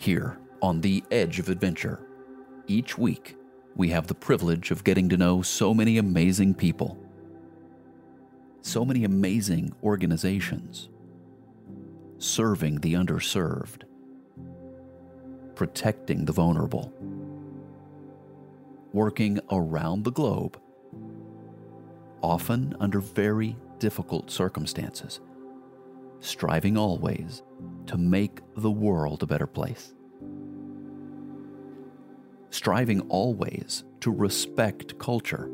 here on the Edge of Adventure. Each week, we have the privilege of getting to know so many amazing people, so many amazing organizations, serving the underserved, protecting the vulnerable, working around the globe, often under very difficult circumstances, striving always to make the world a better place. Striving always to respect culture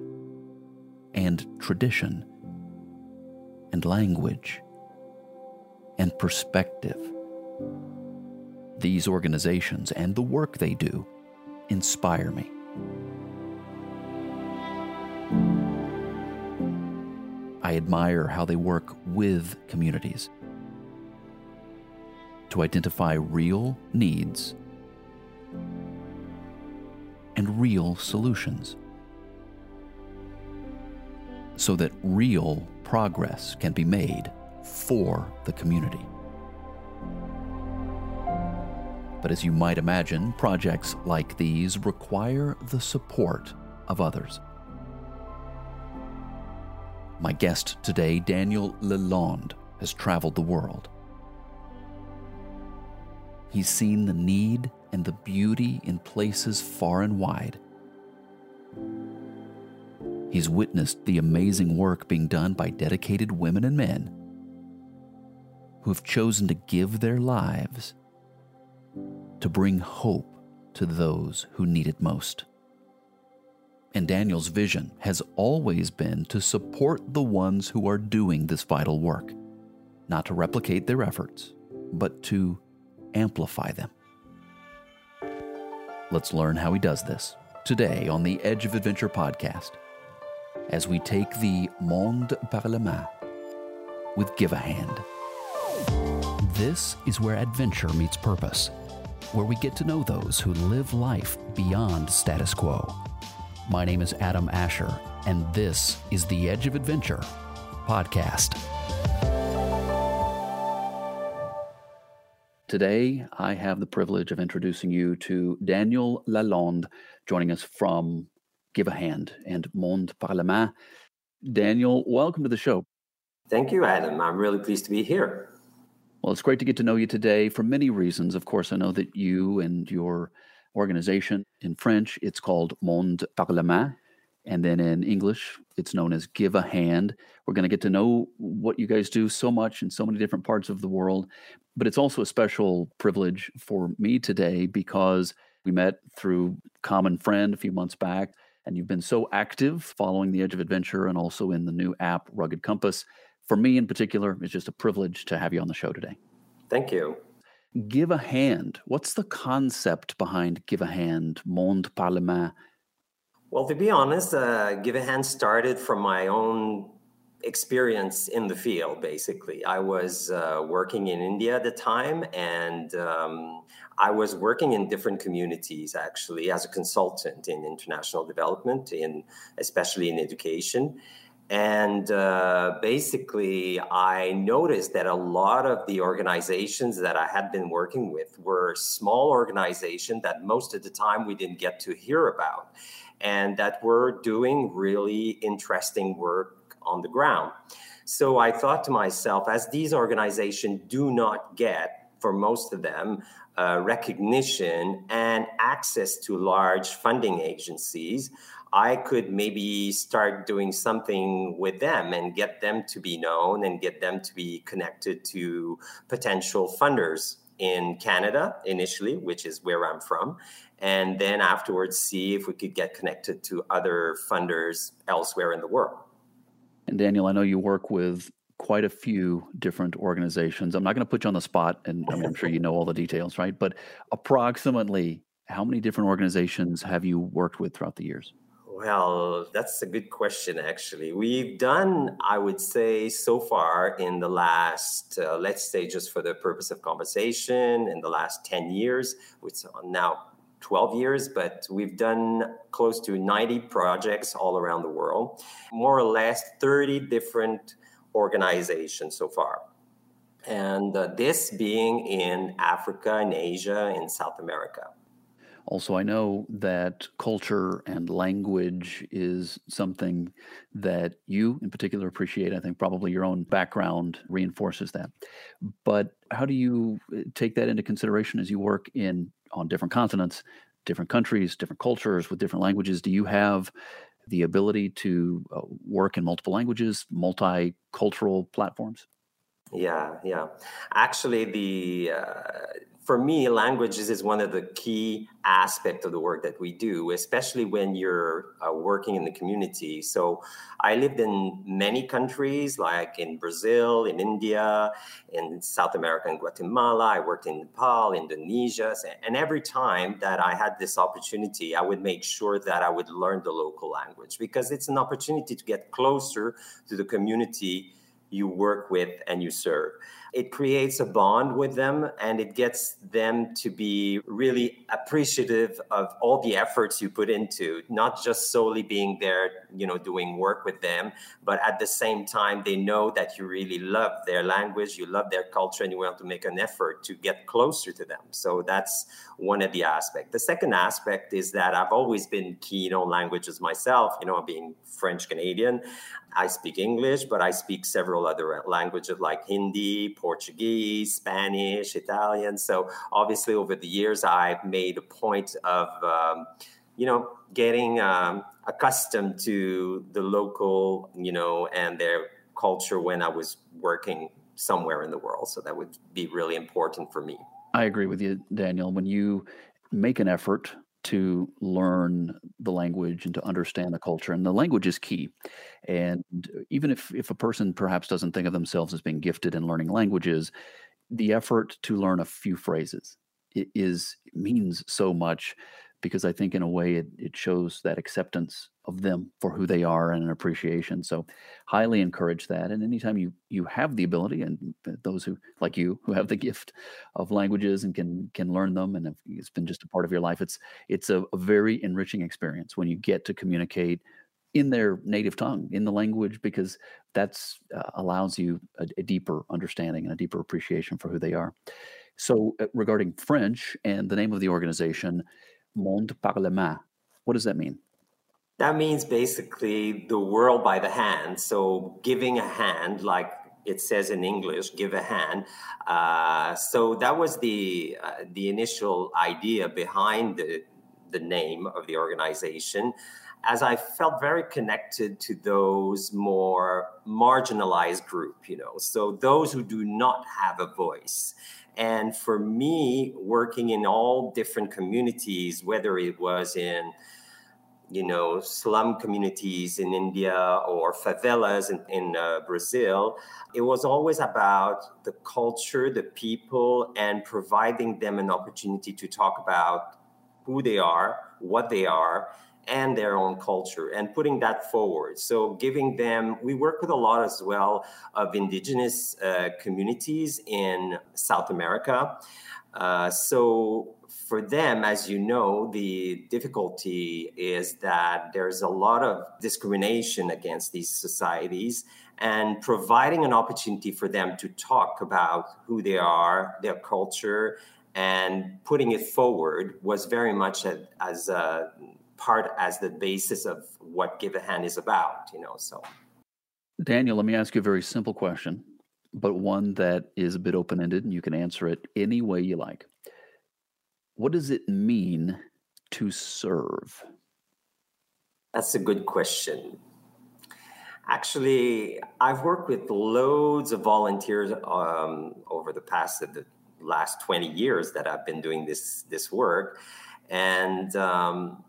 and tradition and language and perspective. These organizations and the work they do inspire me. I admire how they work with communities to identify real needs and real solutions so that real progress can be made for the community. But as you might imagine, projects like these require the support of others. My guest today, Daniel Lalande, has traveled the world. He's seen the need and the beauty in places far and wide. He's witnessed the amazing work being done by dedicated women and men who have chosen to give their lives to bring hope to those who need it most. And Daniel's vision has always been to support the ones who are doing this vital work, not to replicate their efforts, but to amplify them. Let's learn how he does this today on the Edge of Adventure podcast as we take the Monde par la main with Give a Hand. This is where adventure meets purpose, where we get to know those who live life beyond status quo my name is Adam Asher, and this is the Edge of Adventure podcast. Today, I have the privilege of introducing you to Daniel Lalande, joining us from Give a Hand and Monde par la main. Daniel, welcome to the show. Thank you, Adam. I'm really pleased to be here. Well, it's great to get to know you today for many reasons. Of course, I know that you and your organization. In French, it's called Monde par la main. And then in English, it's known as Give a Hand. We're going to get to know what you guys do so much in so many different parts of the world. But it's also a special privilege for me today because we met through common friend a few months back. And you've been so active following the Edge of Adventure and also in the new app, Rugged Compass. For me in particular, it's just a privilege to have you on the show today. Thank you. Give a Hand. What's the concept behind Give a Hand, Monde par la main? Well, to be honest, uh, Give a Hand started from my own experience in the field, basically. I was uh, working in India at the time, and um, I was working in different communities actually as a consultant in international development, in especially in education. And uh, basically, I noticed that a lot of the organizations that I had been working with were small organizations that most of the time we didn't get to hear about, and that were doing really interesting work on the ground. So I thought to myself, as these organizations do not get, for most of them, uh, recognition and access to large funding agencies, I could maybe start doing something with them and get them to be known and get them to be connected to potential funders in Canada initially, which is where I'm from, and then afterwards see if we could get connected to other funders elsewhere in the world. And Daniel, I know you work with quite a few different organizations. I'm not going to put you on the spot, and I am sure you know all the details, right? But approximately how many different organizations have you worked with throughout the years? Well, that's a good question, actually. We've done, I would say, so far in the last, uh, let's say, just for the purpose of conversation, in the last 10 years, which now 12 years, but we've done close to 90 projects all around the world, more or less 30 different organizations so far. And and uh, this being in Africa, in Asia, in South America. Also, I know that culture and language is something that you in particular appreciate. I think probably your own background reinforces that. But how do you uh, take that into consideration as you work in on different continents, different countries, different cultures with different languages? Do you have the ability to uh, work in multiple languages, multicultural platforms? Yeah, yeah. Actually, the uh, for me, languages is one of the key aspects of the work that we do, especially when you're uh, working in the community. So, I lived in many countries, like in Brazil, in India, in South America, in Guatemala. I worked in Nepal, Indonesia, and every time that I had this opportunity, I would make sure that I would learn the local language because it's an opportunity to get closer to the community you work with and you serve it creates a bond with them and it gets them to be really appreciative of all the efforts you put into not just solely being there you know doing work with them but at the same time they know that you really love their language you love their culture and you want to make an effort to get closer to them. So that's one of the aspects. The second aspect is that i've always been keen on languages myself you know being french canadian. I speak English, but I speak several other languages like Hindi, Portuguese, Spanish, Italian. So obviously, over the years, I've made a point of, um, you know, getting um, accustomed to the local, you know, and their culture when I was working somewhere in the world. So that would be really important for me. I agree with you, Daniel. When you make an effort to learn the language and to understand the culture. And the language is key. And uh, even if, if a person perhaps doesn't think of themselves as being gifted in learning languages, the effort to learn a few phrases is means so much because I think in a way it, it shows that acceptance of them for who they are and an appreciation. So highly encourage that. And anytime you you have the ability and those who like you who have the gift of languages and can can learn them and it's been just a part of your life, it's it's a, a very enriching experience when you get to communicate in their native tongue, in the language, because that's uh, allows you a, a deeper understanding and a deeper appreciation for who they are. So uh, regarding French and the name of the organization, Monde par la main. What does that mean? That means basically the world by the hand. So giving a hand, like it says in English, give a hand. Uh, so that was the uh, the initial idea behind the the name of the organization. As I felt very connected to those more marginalized group, you know, so those who do not have a voice. And for me, working in all different communities, whether it was in you know slum communities in India or favelas in, in uh, Brazil, it was always about the culture, the people, and providing them an opportunity to talk about who they are, what they are, and their own culture and putting that forward. So, giving them, we work with a lot as well of indigenous uh, communities in South America. Uh, so, for them, as you know, the difficulty is that there's a lot of discrimination against these societies and providing an opportunity for them to talk about who they are, their culture, and putting it forward was very much a, as a part as the basis of what give a hand is about you know so. Daniel let me ask you a very simple question but one that is a bit open-ended and you can answer it any way you like. What does it mean to serve? That's a good question. Actually i've worked with loads of volunteers um, over the past the last 20 years that i've been doing this this work and um,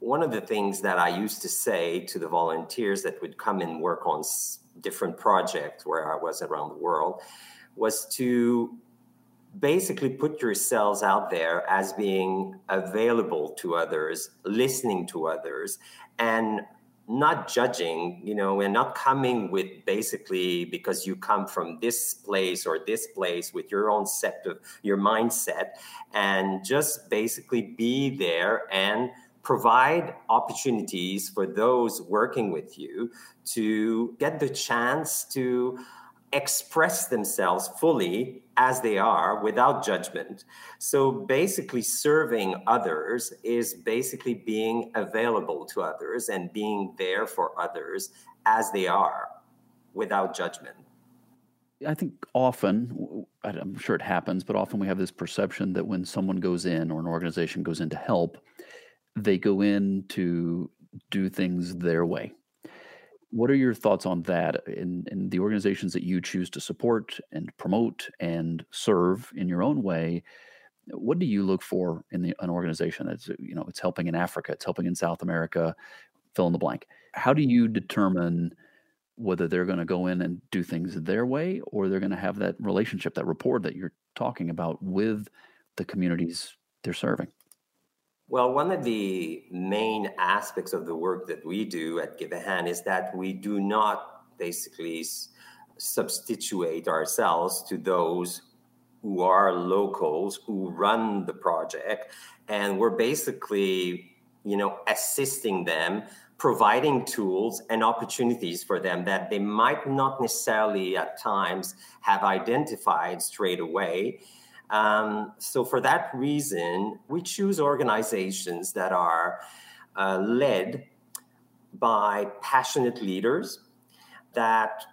one of the things that I used to say to the volunteers that would come and work on different projects where I was around the world was to basically put yourselves out there as being available to others, listening to others, and not judging, you know, and not coming with basically because you come from this place or this place with your own set of your mindset, and just basically be there and provide opportunities for those working with you to get the chance to express themselves fully as they are without judgment. So basically, serving others is basically being available to others and being there for others as they are without judgment. I think often, I'm sure it happens, but often we have this perception that when someone goes in or an organization goes in to help, they go in to do things their way. What are your thoughts on that in, the organizations that you choose to support and promote and serve in your own way? What do you look for in the, an organization that's you know it's helping in Africa, it's helping in South America, fill in the blank? How do you determine whether they're going to go in and do things their way or they're going to have that relationship, that rapport that you're talking about with the communities they're serving? Well, one of the main aspects of the work that we do at Give a Hand is that we do not basically substitute ourselves to those who are locals who run the project. And we're basically, you know, assisting them, providing tools and opportunities for them that they might not necessarily at times have identified straight away um, so, for that reason, we choose organizations that are uh, led by passionate leaders that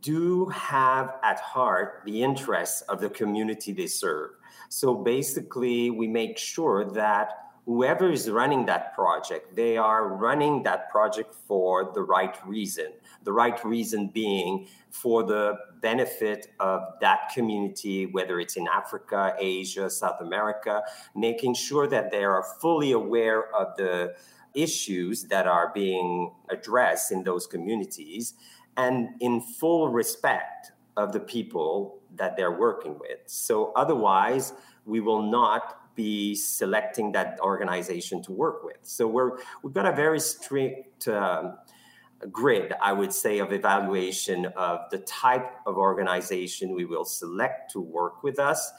do have at heart the interests of the community they serve. So, basically, we make sure that whoever is running that project, they are running that project for the right reason. The right reason being for the benefit of that community, whether it's in Africa, Asia, South America, making sure that they are fully aware of the issues that are being addressed in those communities and in full respect of the people that they're working with. So, otherwise, we will not be selecting that organization to work with. So we're we've got a very strict um, grid, I would say, of evaluation of the type of organization we will select to work with us,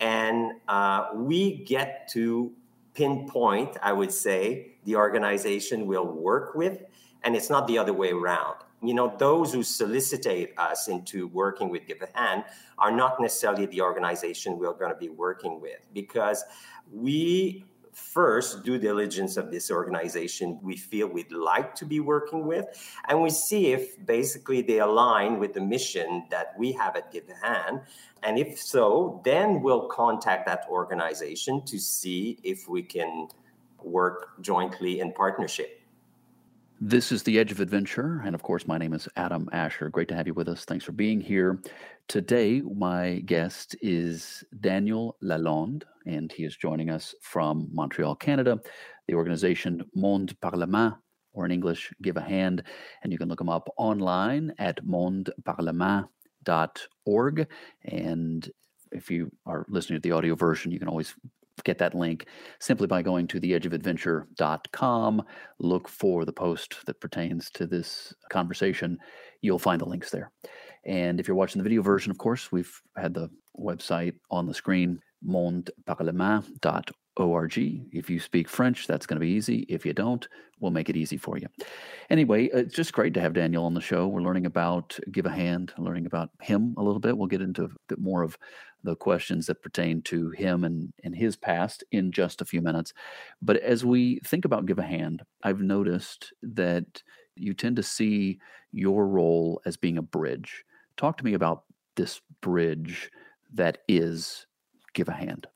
and uh, we get to pinpoint, I would say, the organization we'll work with, and it's not the other way around you know, those who solicitate us into working with Give a Hand are not necessarily the organization we're going to be working with because we first due diligence of this organization we feel we'd like to be working with and we see if basically they align with the mission that we have at give a hand and if so then we'll contact that organization to see if we can work jointly in partnership this is The Edge of Adventure. And of course, my name is Adam Asher. Great to have you with us. Thanks for being here. Today, my guest is Daniel Lalande, and he is joining us from Montreal, Canada. The organization Monde par la main, or in English, Give a Hand. And you can look him up online at mondeparlamain.org. And if you are listening to the audio version, you can always get that link simply by going to theedgeofadventure.com. Look for the post that pertains to this conversation. You'll find the links there. And if you're watching the video version, of course, we've had the website on the screen, mondeparlamain.org org. If you speak French, that's going to be easy. If you don't, we'll make it easy for you. Anyway, uh, it's just great to have Daniel on the show. We're learning about Give a Hand, learning about him a little bit. We'll get into a bit more of the questions that pertain to him and, and his past in just a few minutes. But as we think about Give a Hand, I've noticed that you tend to see your role as being a bridge. Talk to me about this bridge that is Give a Hand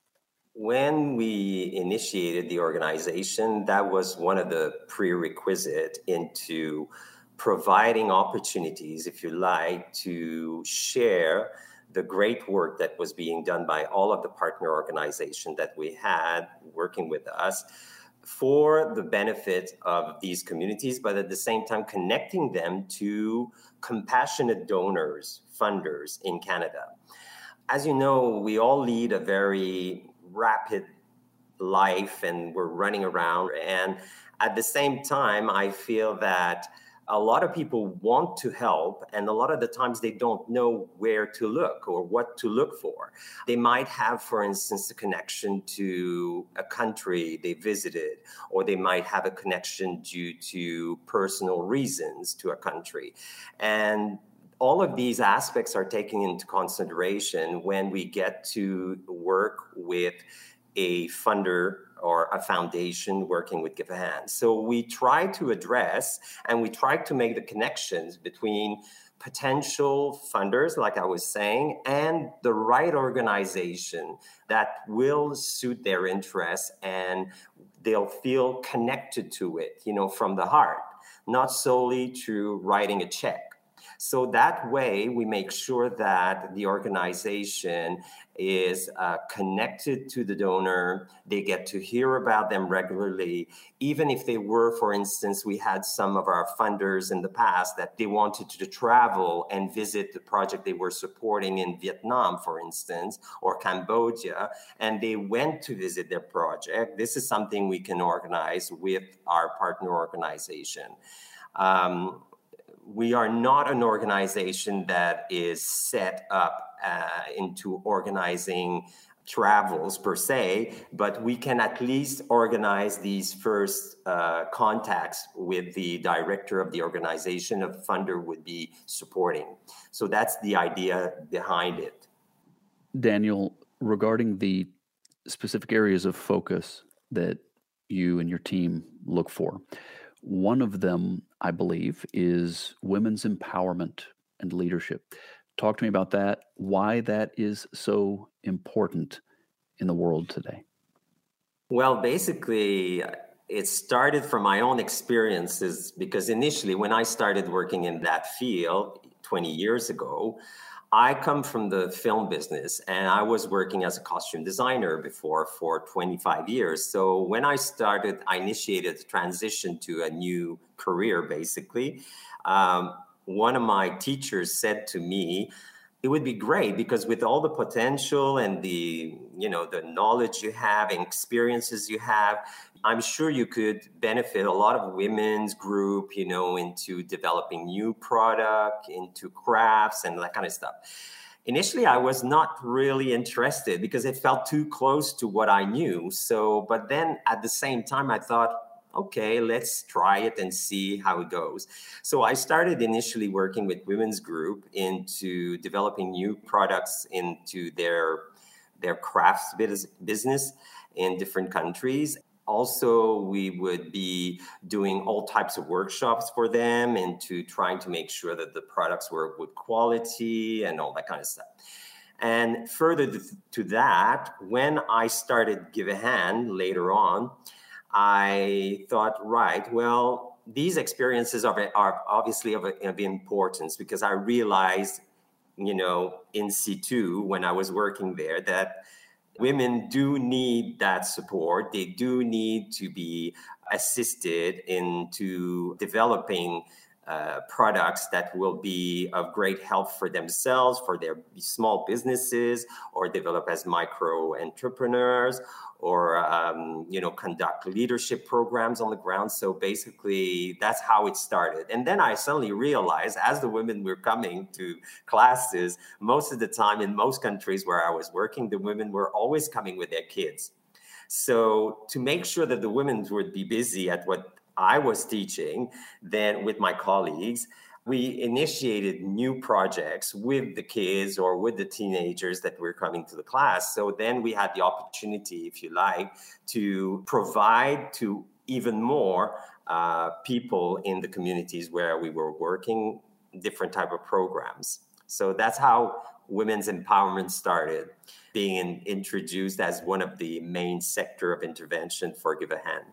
when we initiated the organization, that was one of the prerequisite into providing opportunities, if you like, to share the great work that was being done by all of the partner organizations that we had working with us for the benefit of these communities, but at the same time connecting them to compassionate donors, funders in Canada. As you know, we all lead a very rapid life and we're running around. And at the same time, I feel that a lot of people want to help, and a lot of the times they don't know where to look or what to look for. They might have, for instance, a connection to a country they visited, or they might have a connection due to personal reasons to a country. And all of these aspects are taken into consideration when we get to work with a funder or a foundation working with Give a Hand. So we try to address and we try to make the connections between potential funders, like I was saying, and the right organization that will suit their interests and they'll feel connected to it, you know, from the heart, not solely through writing a check. So that way, we make sure that the organization is uh, connected to the donor. They get to hear about them regularly. Even if they were, for instance, we had some of our funders in the past that they wanted to travel and visit the project they were supporting in Vietnam, for instance, or Cambodia, and they went to visit their project. This is something we can organize with our partner organization. Um, we are not an organization that is set up uh, into organizing travels per se, but we can at least organize these first uh, contacts with the director of the organization a funder would be supporting. So that's the idea behind it. Daniel, regarding the specific areas of focus that you and your team look for, one of them, I believe, is women's empowerment and leadership. Talk to me about that, why that is so important in the world today. Well, basically, it started from my own experiences because initially, when I started working in that field 20 years ago, I come from the film business and I was working as a costume designer before for 25 years. So when I started, I initiated the transition to a new career basically. Um, one of my teachers said to me, it would be great because with all the potential and the you know the knowledge you have and experiences you have i'm sure you could benefit a lot of women's group you know into developing new product into crafts and that kind of stuff initially i was not really interested because it felt too close to what i knew so but then at the same time i thought okay, let's try it and see how it goes. So I started initially working with women's group into developing new products into their their crafts business in different countries. Also, we would be doing all types of workshops for them into trying to make sure that the products were good quality and all that kind of stuff. And further to that, when I started Give a Hand later on, I thought, right, well, these experiences are, are obviously of, of importance because I realized, you know, in situ when I was working there that women do need that support. They do need to be assisted into developing uh, products that will be of great help for themselves, for their small businesses, or develop as micro entrepreneurs, or um, you know conduct leadership programs on the ground. So basically, that's how it started. And then I suddenly realized, as the women were coming to classes, most of the time in most countries where I was working, the women were always coming with their kids. So to make sure that the women would be busy at what I was teaching then with my colleagues, we initiated new projects with the kids or with the teenagers that were coming to the class. So then we had the opportunity, if you like, to provide to even more uh, people in the communities where we were working different type of programs. So that's how women's empowerment started being introduced as one of the main sector of intervention for Give a Hand.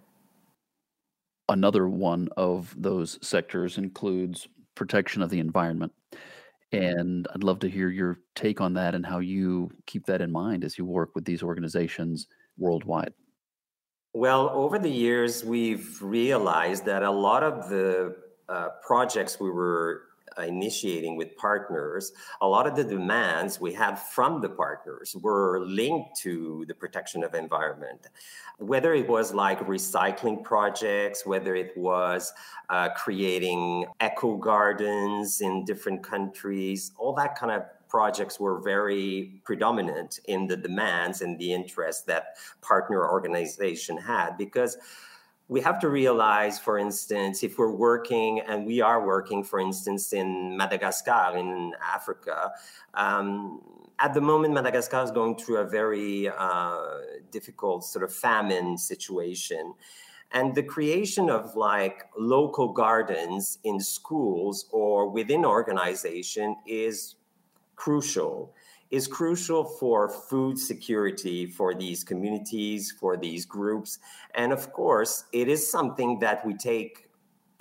Another one of those sectors includes protection of the environment. And I'd love to hear your take on that and how you keep that in mind as you work with these organizations worldwide. Well, over the years, we've realized that a lot of the uh, projects we were initiating with partners, a lot of the demands we had from the partners were linked to the protection of environment. Whether it was like recycling projects, whether it was uh, creating eco gardens in different countries, all that kind of projects were very predominant in the demands and the interest that partner organization had because we have to realize, for instance, if we're working and we are working, for instance, in Madagascar, in Africa, um, at the moment, Madagascar is going through a very uh, difficult sort of famine situation. And the creation of like local gardens in schools or within organization is crucial is crucial for food security for these communities, for these groups. And of course, it is something that we take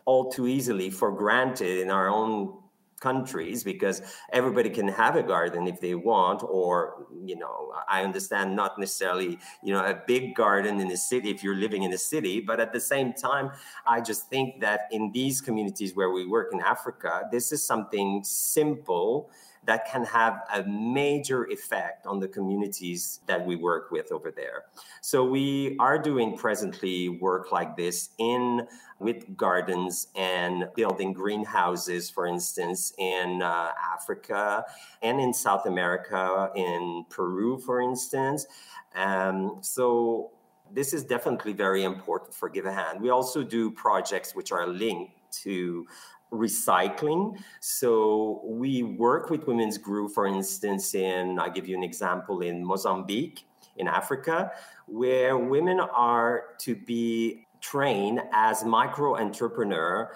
all too easily for granted in our own countries because everybody can have a garden if they want or you know i understand not necessarily you know a big garden in a city if you're living in a city but at the same time i just think that in these communities where we work in africa this is something simple that can have a major effect on the communities that we work with over there. So we are doing presently work like this in with gardens and building greenhouses, for instance, in uh, Africa and in South America, in Peru, for instance. Um, so this is definitely very important for Give a Hand. We also do projects which are linked to recycling. So we work with Women's Group, for instance, in, I'll give you an example, in Mozambique, in Africa, where women are to be trained as micro entrepreneur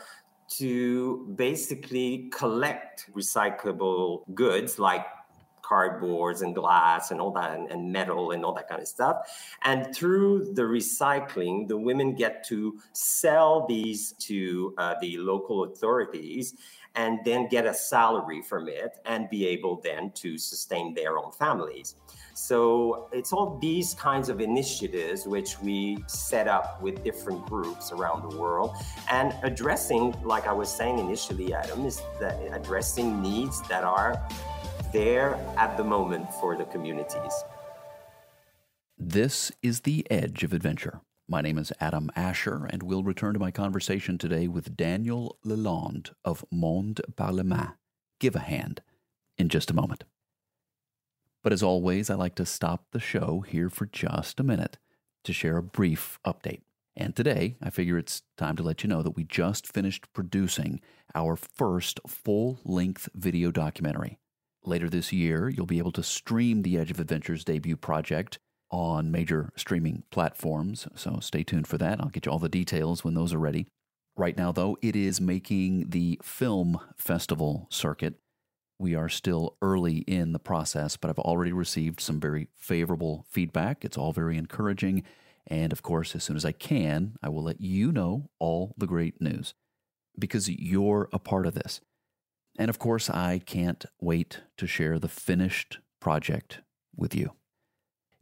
to basically collect recyclable goods like cardboards and glass and all that and, and, metal and all that kind of stuff. And through the recycling the women get to sell these to uh, the local authorities and then get a salary from it and be able then to sustain their own families. So it's all these kinds of initiatives which we set up with different groups around the world. And addressing, like I was saying initially, Adam, is that addressing needs that are there at the moment for the communities. This is the edge of adventure. My name is Adam Asher, and we'll return to my conversation today with Daniel Lalande of Monde par la Main. Give a hand in just a moment. But as always, I like to stop the show here for just a minute to share a brief update. And today, I figure it's time to let you know that we just finished producing our first full length video documentary. Later this year, you'll be able to stream the Edge of Adventure's debut project on major streaming platforms, so stay tuned for that. I'll get you all the details when those are ready. Right now, though, it is making the film festival circuit. We are still early in the process, but I've already received some very favorable feedback. It's all very encouraging. And of course, as soon as I can, I will let you know all the great news because you're a part of this. And of course, I can't wait to share the finished project with you.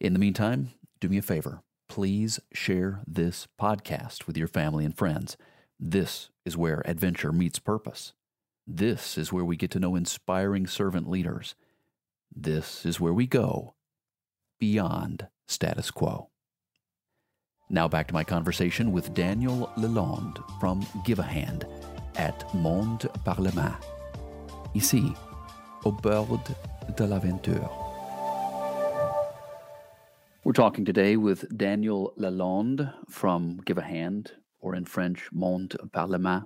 In the meantime, do me a favor. Please share this podcast with your family and friends. This is where adventure meets purpose. This is where we get to know inspiring servant leaders. This is where we go beyond status quo. Now back to my conversation with Daniel Lalande from Give a Hand at Monde par la Main ici, au bord de l'aventure. We're talking today with Daniel Lalande from Give a Hand, or in French, Monde par la main.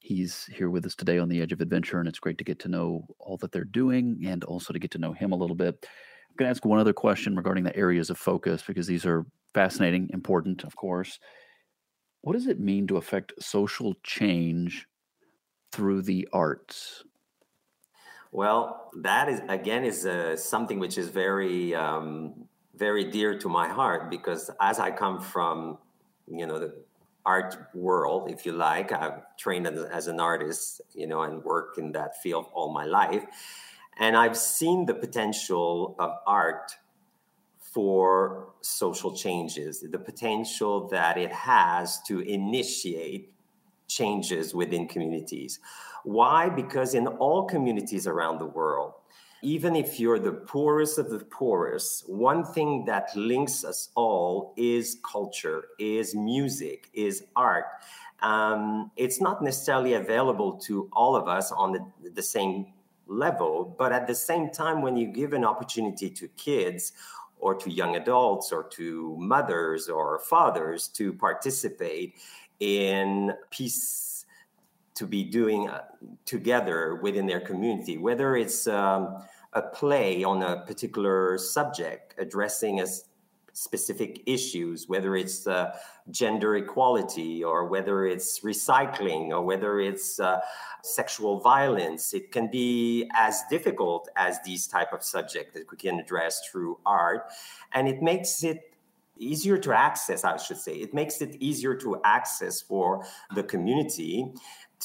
He's here with us today on the Edge of Adventure, and it's great to get to know all that they're doing and also to get to know him a little bit. I'm going to ask one other question regarding the areas of focus because these are fascinating, important, of course. What does it mean to affect social change through the arts? Well, that is again is uh, something which is very um, very dear to my heart because as I come from you know the art world, if you like, I've trained as, an artist, you know, and worked in that field all my life, and I've seen the potential of art for social changes, the potential that it has to initiate changes within communities. Why? Because in all communities around the world, even if you're the poorest of the poorest, one thing that links us all is culture, is music, is art. Um, it's not necessarily available to all of us on the, the same level, but at the same time, when you give an opportunity to kids or to young adults or to mothers or fathers to participate in peace to be doing uh, together within their community, whether it's um, a play on a particular subject addressing a specific issues, whether it's uh, gender equality or whether it's recycling or whether it's uh, sexual violence. It can be as difficult as these type of subjects that we can address through art, and it makes it easier to access i should say. It makes it easier to access for the community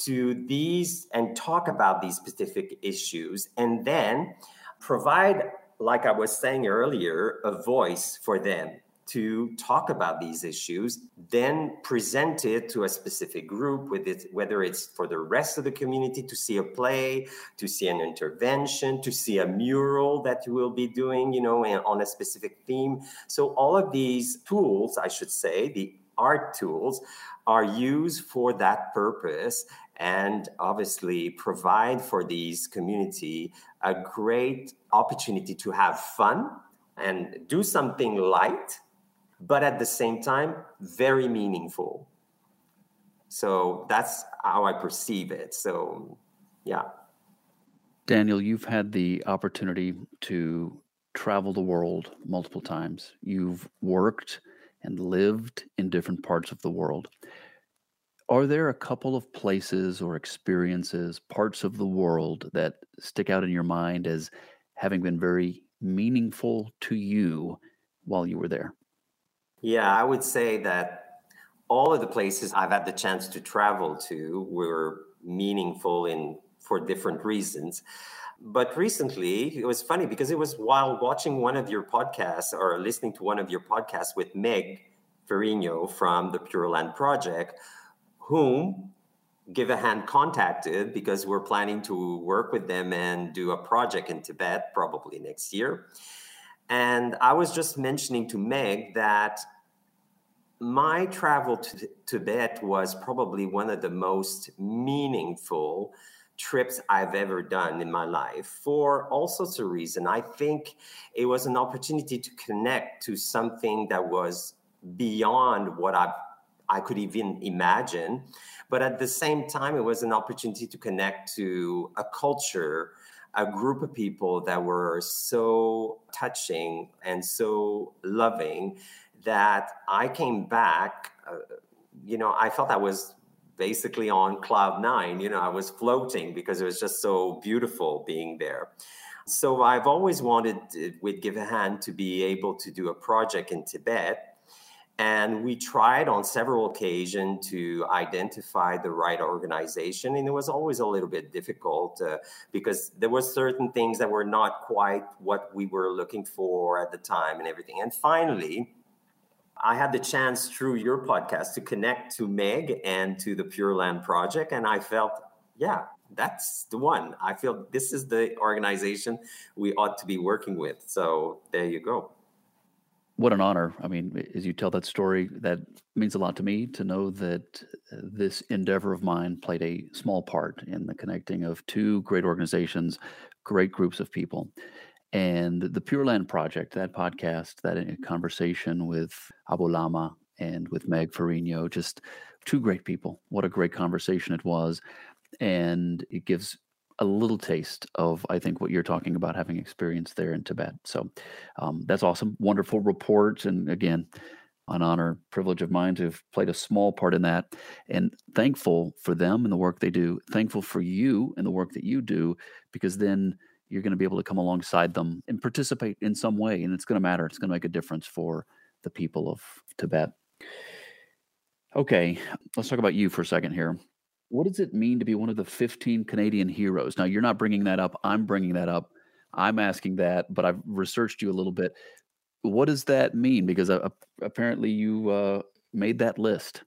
to these and talk about these specific issues and then provide like I was saying earlier, a voice for them to talk about these issues, then present it to a specific group, with it, whether it's for the rest of the community to see a play, to see an intervention, to see a mural that you will be doing, you know, on a specific theme. So all of these tools, I should say, the art tools, are used for that purpose and obviously provide for these community a great opportunity to have fun and do something light but at the same time very meaningful. So that's how i perceive it. So yeah. Daniel you've had the opportunity to travel the world multiple times. You've worked and lived in different parts of the world. Are there a couple of places or experiences, parts of the world that stick out in your mind as having been very meaningful to you while you were there? Yeah, I would say that all of the places I've had the chance to travel to were meaningful in for different reasons. But recently, it was funny because it was while watching one of your podcasts or listening to one of your podcasts with Meg Ferrigno from the Pure Land Project, whom Give a Hand contacted because we're planning to work with them and do a project in Tibet probably next year. And I was just mentioning to Meg that my travel to Tibet was probably one of the most meaningful trips I've ever done in my life for all sorts of reasons. I think it was an opportunity to connect to something that was beyond what I've I could even imagine. But at the same time, it was an opportunity to connect to a culture, a group of people that were so touching and so loving that I came back. Uh, you know, I felt I was basically on cloud nine. You know, I was floating because it was just so beautiful being there. So I've always wanted, uh, with Give a Hand, to be able to do a project in Tibet and we tried on several occasions to identify the right organization, and it was always a little bit difficult uh, because there were certain things that were not quite what we were looking for at the time and everything. And finally, I had the chance through your podcast to connect to Meg and to the Pure Land Project, and I felt, yeah, that's the one. I feel this is the organization we ought to be working with. So there you go what an honor. I mean, as you tell that story, that means a lot to me to know that this endeavor of mine played a small part in the connecting of two great organizations, great groups of people. And the Pure Land Project, that podcast, that uh, conversation with Abu Lama and with Meg Ferrigno, just two great people. What a great conversation it was. And it gives a little taste of I think what you're talking about having experienced there in Tibet. So um, that's awesome, wonderful report, and again, an honor, privilege of mine to have played a small part in that, and thankful for them and the work they do. Thankful for you and the work that you do, because then you're going to be able to come alongside them and participate in some way, and it's going to matter. It's going to make a difference for the people of Tibet. Okay, let's talk about you for a second here. What does it mean to be one of the 15 Canadian heroes? Now, you're not bringing that up. I'm bringing that up. I'm asking that, but I've researched you a little bit. What does that mean? Because uh, apparently you uh, made that list.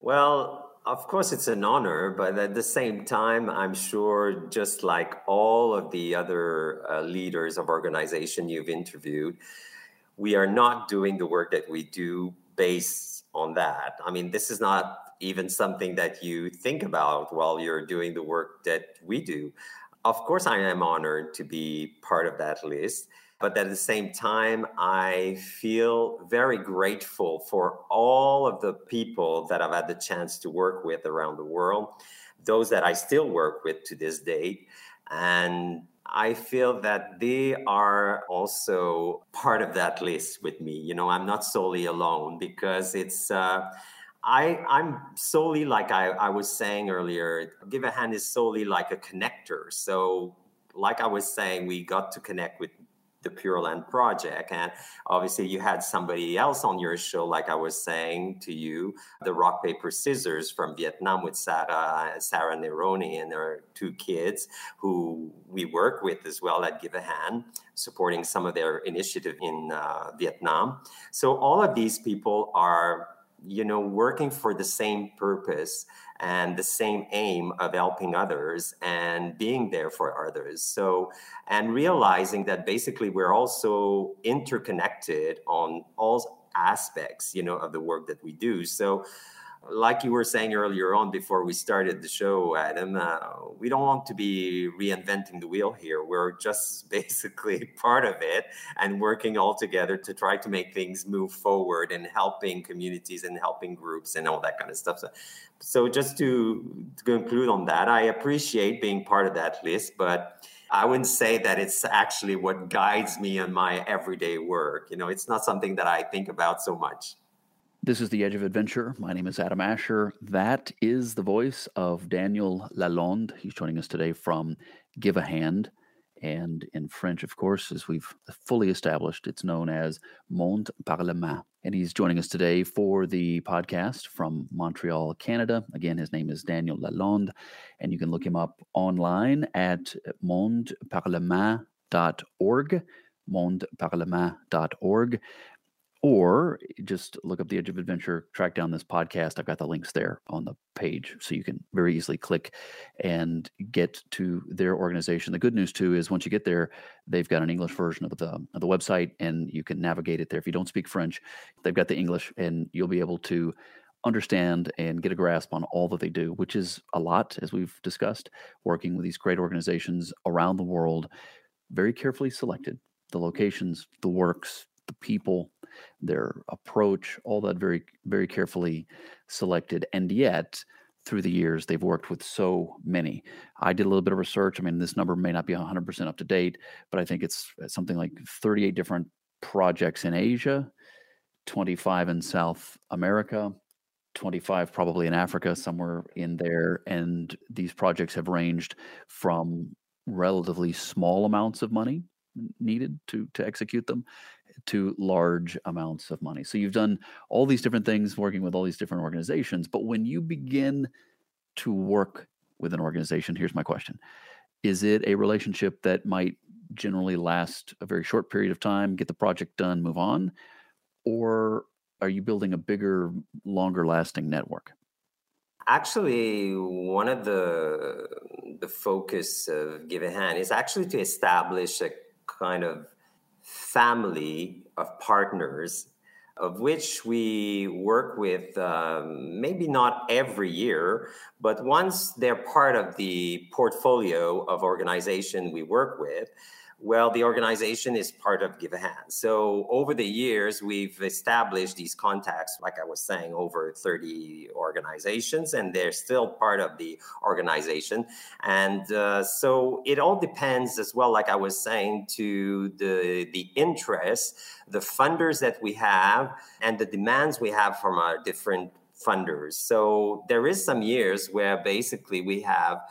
Well, of course, it's an honor, but at the same time, I'm sure just like all of the other uh, leaders of organization you've interviewed, we are not doing the work that we do based on that. I mean, this is not even something that you think about while you're doing the work that we do. Of course, I am honored to be part of that list. But at the same time, I feel very grateful for all of the people that I've had the chance to work with around the world, those that I still work with to this date. And I feel that they are also part of that list with me. You know, I'm not solely alone because it's. Uh, I, I'm solely like I, I was saying earlier, Give a Hand is solely like a connector. So, like I was saying, we got to connect with the Pure Land project. And obviously, you had somebody else on your show, like I was saying to you, the rock, paper, scissors from Vietnam with Sarah, Sarah Neroni and her two kids, who we work with as well at Give a Hand, supporting some of their initiative in uh, Vietnam. So, all of these people are you know working for the same purpose and the same aim of helping others and being there for others. So and realizing that basically we're also interconnected on all aspects you know of the work that we do. So like you were saying earlier on before we started the show, Adam, uh, we don't want to be reinventing the wheel here. We're just basically part of it and working all together to try to make things move forward and helping communities and helping groups and all that kind of stuff. So, so just to, to conclude on that, I appreciate being part of that list, but I wouldn't say that it's actually what guides me in my everyday work. You know, it's not something that I think about so much. This is The Edge of Adventure. My name is Adam Asher. That is the voice of Daniel Lalande. He's joining us today from Give a Hand. And in French, of course, as we've fully established, it's known as Monde par la main. And he's joining us today for the podcast from Montreal, Canada. Again, his name is Daniel Lalande, and you can look him up online at mondeparlamain.org, mondeparlamain.org or just look up the edge of adventure track down this podcast. I've got the links there on the page so you can very easily click and get to their organization. The good news too is once you get there they've got an english version of the of the website and you can navigate it there. If you don't speak french they've got the english and you'll be able to understand and get a grasp on all that they do which is a lot as we've discussed working with these great organizations around the world. Very carefully selected. The locations the works the people their approach, all that very, very carefully selected. And yet, through the years, they've worked with so many. I did a little bit of research. I mean, this number may not be 100% up to date, but I think it's uh, something like 38 different projects in Asia, 25 in South America, 25 probably in Africa, somewhere in there. And these projects have ranged from relatively small amounts of money needed to to execute them to large amounts of money. So you've done all these different things working with all these different organizations. But when you begin to work with an organization, here's my question Is it a relationship that might generally last a very short period of time, get the project done, move on? Or are you building a bigger, longer lasting network? Actually, one of the the focus of Give a Hand is actually to establish a kind of family of partners of which we work with um, maybe not every year but once they're part of the portfolio of organization we work with well, the organization is part of Give a Hand. So over the years, we've established these contacts, like I was saying, over 30 organizations, and they're still part of the organization. And uh, so it all depends as well, like I was saying, to the, the interest, the funders that we have, and the demands we have from our different funders. So there is some years where basically we have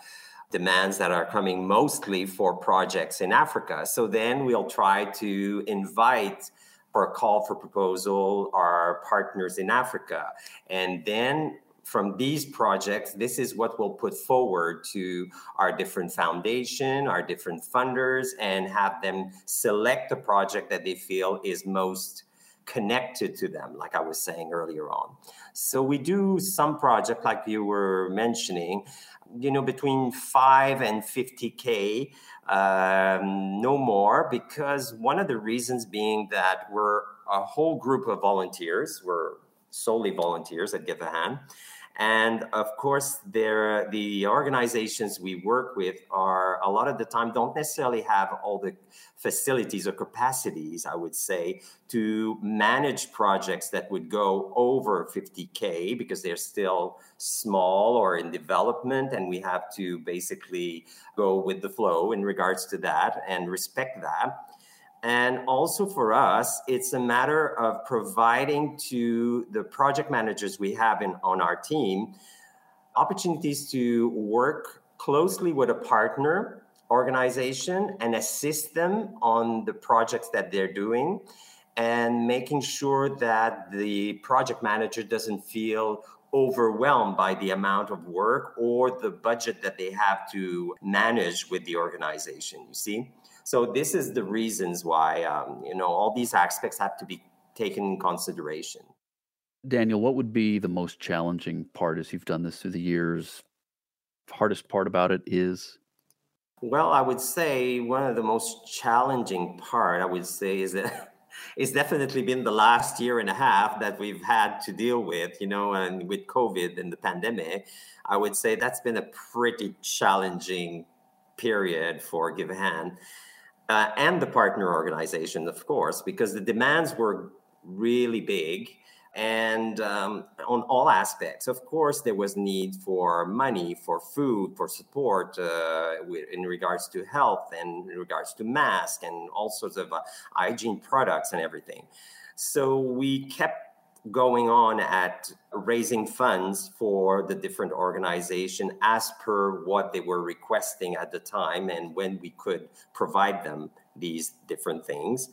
demands that are coming mostly for projects in Africa. So then we'll try to invite for a call for proposal our partners in Africa. And then from these projects, this is what we'll put forward to our different foundation, our different funders, and have them select a project that they feel is most connected to them, like I was saying earlier on. So we do some project like you were mentioning, you know, between five and 50K, um, no more, because one of the reasons being that we're a whole group of volunteers, we're solely volunteers at Give a Hand. And of course, there the organizations we work with are a lot of the time don't necessarily have all the facilities or capacities, I would say, to manage projects that would go over 50K because they're still small or in development. And we have to basically go with the flow in regards to that and respect that. And also for us, it's a matter of providing to the project managers we have in, on our team opportunities to work closely with a partner organization and assist them on the projects that they're doing and making sure that the project manager doesn't feel overwhelmed by the amount of work or the budget that they have to manage with the organization you see so this is the reasons why um, you know all these aspects have to be taken in consideration. Daniel, what would be the most challenging part as you've done this through the years? Hardest part about it is well, I would say one of the most challenging part I would say is that it's definitely been the last year and a half that we've had to deal with, you know, and with COVID and the pandemic. I would say that's been a pretty challenging period for Give a Hand uh, and the partner organization, of course, because the demands were really big and um, on all aspects. Of course, there was need for money, for food, for support uh, in regards to health and in regards to masks and all sorts of uh, hygiene products and everything. So we kept going on at raising funds for the different organization as per what they were requesting at the time and when we could provide them these different things.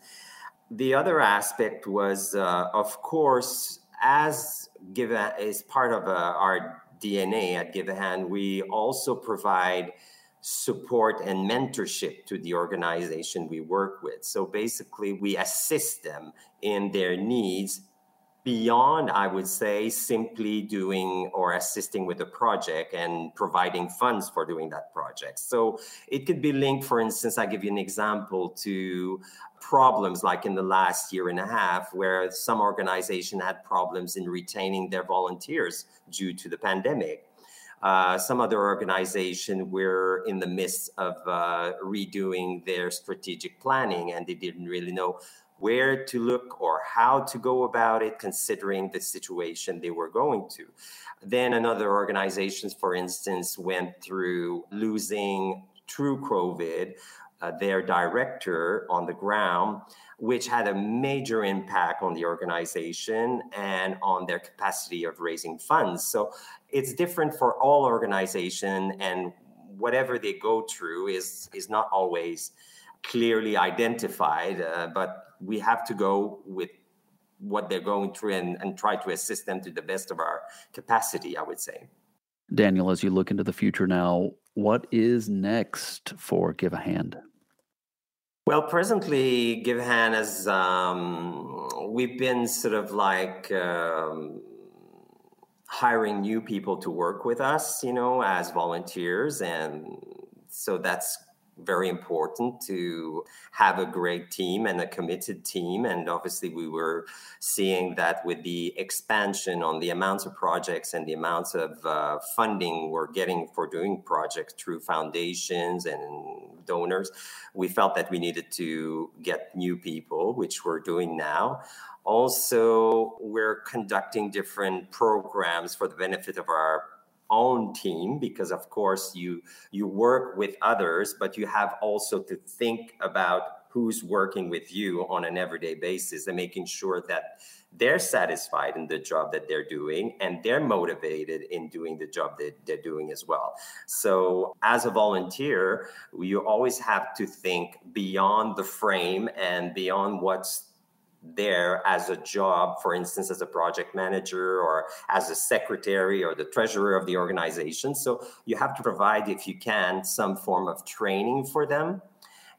The other aspect was uh, of course as give as part of uh, our dna at give a hand we also provide support and mentorship to the organization we work with. So basically we assist them in their needs beyond, I would say, simply doing or assisting with a project and providing funds for doing that project. So it could be linked, for instance, I give you an example to problems like in the last year and a half, where some organization had problems in retaining their volunteers due to the pandemic. Uh, some other organization were in the midst of uh, redoing their strategic planning and they didn't really know where to look or how to go about it, considering the situation they were going to. Then another organizations, for instance, went through losing through COVID uh, their director on the ground, which had a major impact on the organization and on their capacity of raising funds. So it's different for all organization, and whatever they go through is is not always clearly identified, uh, but we have to go with what they're going through and, and try to assist them to the best of our capacity, I would say. Daniel, as you look into the future now, what is next for Give a Hand? Well, presently, Give a Hand has, um, we've been sort of like um, hiring new people to work with us, you know, as volunteers. And so that's very important to have a great team and a committed team. And obviously, we were seeing that with the expansion on the amounts of projects and the amounts of uh, funding we're getting for doing projects through foundations and donors, we felt that we needed to get new people, which we're doing now. Also, we're conducting different programs for the benefit of our own team because of course you you work with others but you have also to think about who's working with you on an everyday basis and making sure that they're satisfied in the job that they're doing and they're motivated in doing the job that they're doing as well. So, as a volunteer, you always have to think beyond the frame and beyond what's there as a job, for instance, as a project manager or as a secretary or the treasurer of the organization. So you have to provide, if you can, some form of training for them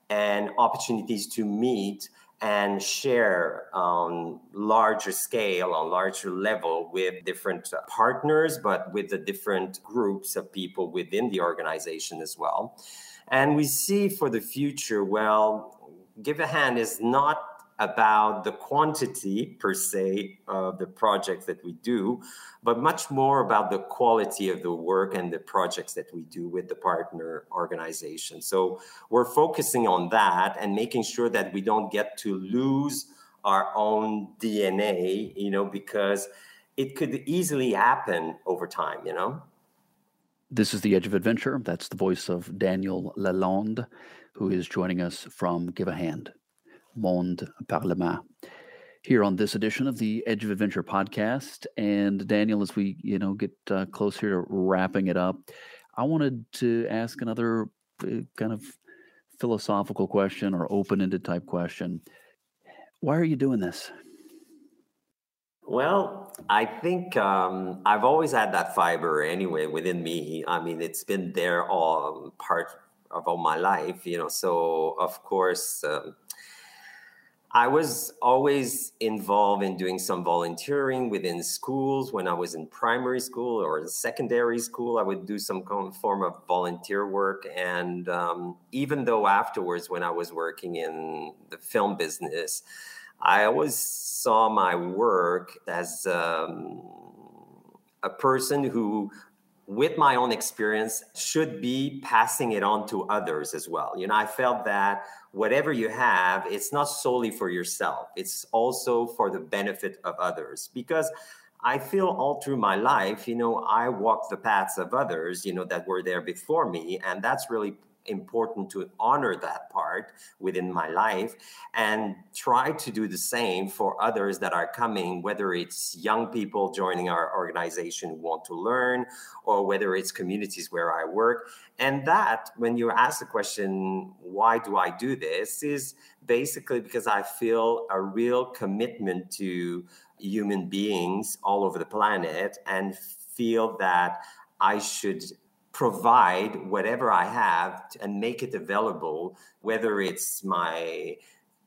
and opportunities to meet and share on larger scale, on larger level with different partners, but with the different groups of people within the organization as well. And we see for the future, well, Give a Hand is not about the quantity per se of the projects that we do, but much more about the quality of the work and the projects that we do with the partner organization. So we're focusing on that and making sure that we don't get to lose our own DNA, you know, because it could easily happen over time, you know. This is The Edge of Adventure. That's the voice of Daniel Lalande, who is joining us from Give a Hand. Monde par la Main here on this edition of the Edge of Adventure podcast. And Daniel, as we you know get uh, to wrapping it up, I wanted to ask another uh, kind of philosophical question or open-ended type question. Why are you doing this? Well, I think um, I've always had that fiber anyway within me. I mean, it's been there all part of all my life, you know. So of course, um, I was always involved in doing some volunteering within schools when I was in primary school or secondary school. I would do some form of volunteer work. And um, even though afterwards, when I was working in the film business, I always saw my work as um, a person who with my own experience should be passing it on to others as well. You know i felt that whatever you have it's not solely for yourself. It's also for the benefit of others. Because i feel all through my life you know i walk the paths of others you know that were there before me and that's really important to honor that part within my life and try to do the same for others that are coming, whether it's young people joining our organization who want to learn, or whether it's communities where I work. And that, when you ask the question, why do I do this, is basically because I feel a real commitment to human beings all over the planet and feel that I should provide whatever I have and make it available, whether it's my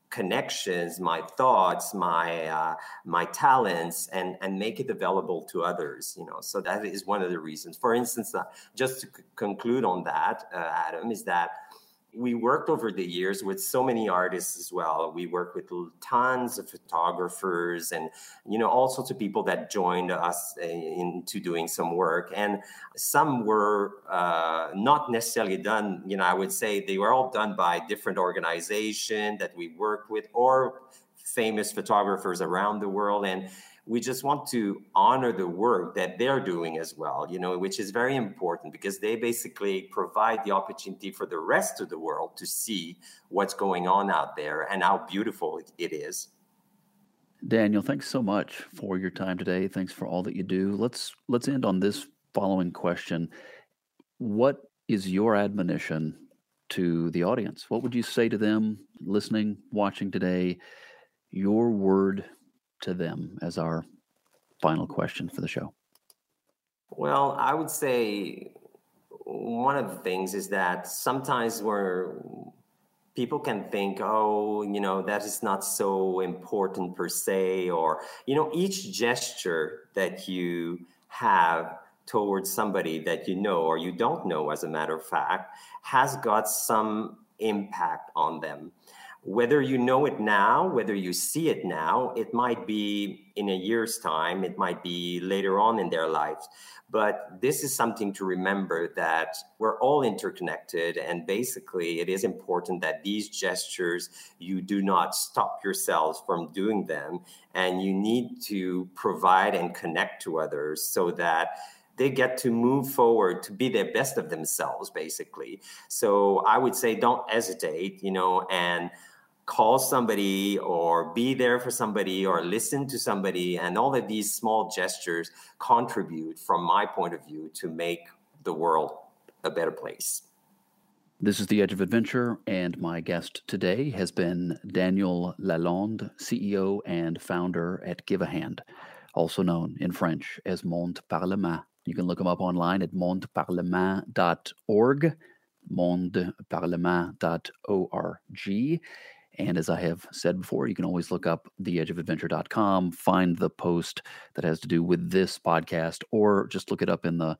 connections, my thoughts, my uh, my talents, and and make it available to others. You know, so that is one of the reasons. For instance, uh, just to c- conclude on that, uh, Adam, is that we worked over the years with so many artists as well. We worked with tons of photographers and you know all sorts of people that joined us into doing some work. And some were uh, not necessarily done. You know, I would say they were all done by different organizations that we worked with or famous photographers around the world. And we just want to honor the work that they're doing as well you know which is very important because they basically provide the opportunity for the rest of the world to see what's going on out there and how beautiful it is. Daniel thanks so much for your time today. Thanks for all that you do. Let's let's end on this following question. What is your admonition to the audience? What would you say to them listening watching today? Your word to them as our final question for the show? Well, I would say one of the things is that sometimes where people can think, oh, you know, that is not so important per se, or, you know, each gesture that you have towards somebody that you know or you don't know, as a matter of fact, has got some impact on them whether you know it now, whether you see it now, it might be in a year's time, it might be later on in their lives. But this is something to remember that we're all interconnected. And basically, it is important that these gestures, you do not stop yourselves from doing them. And you need to provide and connect to others so that they get to move forward to be their best of themselves basically so i would say don't hesitate you know and call somebody or be there for somebody or listen to somebody and all of these small gestures contribute from my point of view to make the world a better place. This is the edge of adventure and my guest today has been daniel lalande ceo and founder at give a hand also known in french as monde par la main. You can look him up online at mondeparlamain.org mondeparlamain.org and as I have said before, you can always look up theedgeofadventure.com, find the post that has to do with this podcast, or just look it up in the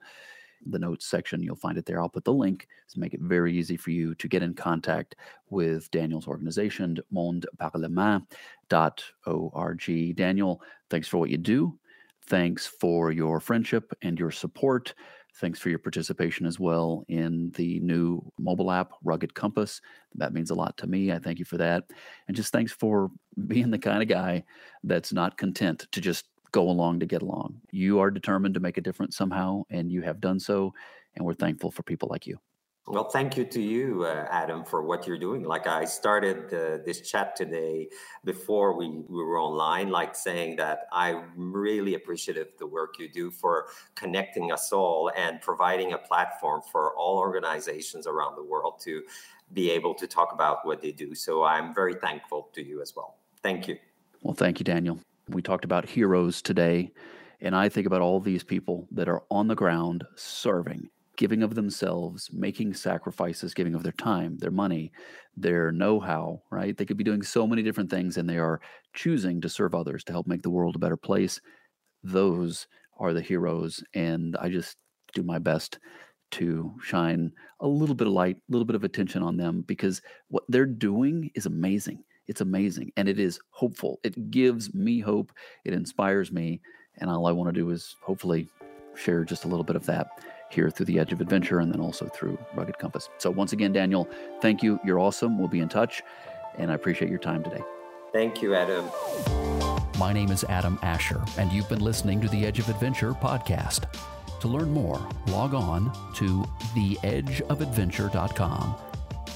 the notes section. You'll find it there. I'll put the link to make it very easy for you to get in contact with Daniel's organization, mondeparlamain.org. Daniel, thanks for what you do. Thanks for your friendship and your support. Thanks for your participation as well in the new mobile app, Rugged Compass. That means a lot to me. I thank you for that. And just thanks for being the kind of guy that's not content to just go along to get along. You are determined to make a difference somehow, and you have done so. And we're thankful for people like you. Well, thank you to you, uh, Adam, for what you're doing. Like I started uh, this chat today before we, we were online, like saying that I'm really appreciative the work you do for connecting us all and providing a platform for all organizations around the world to be able to talk about what they do. So I'm very thankful to you as well. Thank you. Well, thank you, Daniel. We talked about heroes today, and I think about all these people that are on the ground serving giving of themselves, making sacrifices, giving of their time, their money, their know how, right? They could be doing so many different things and they are choosing to serve others to help make the world a better place. Those are the heroes. And I just do my best to shine a little bit of light, a little bit of attention on them because what they're doing is amazing. It's amazing and it is hopeful. It gives me hope. It inspires me. And all I want to do is hopefully share just a little bit of that here through the Edge of Adventure and then also through Rugged Compass. So, once again, Daniel, thank you. You're awesome. We'll be in touch, and I appreciate your time today. Thank you, Adam. My name is Adam Asher, and you've been listening to the Edge of Adventure podcast. To learn more, log on to theedgeofadventure.com.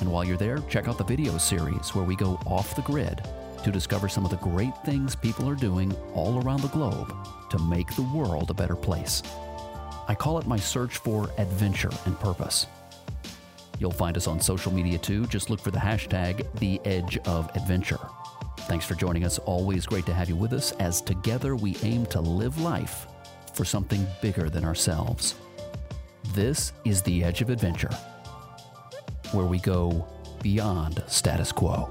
And while you're there, check out the video series where we go off the grid to discover some of the great things people are doing all around the globe to make the world a better place. I call it my search for adventure and purpose. You'll find us on social media too. Just look for the hashtag The Edge of Adventure. Thanks for joining us. Always great to have you with us as together we aim to live life for something bigger than ourselves. This is The Edge of Adventure, where we go beyond status quo.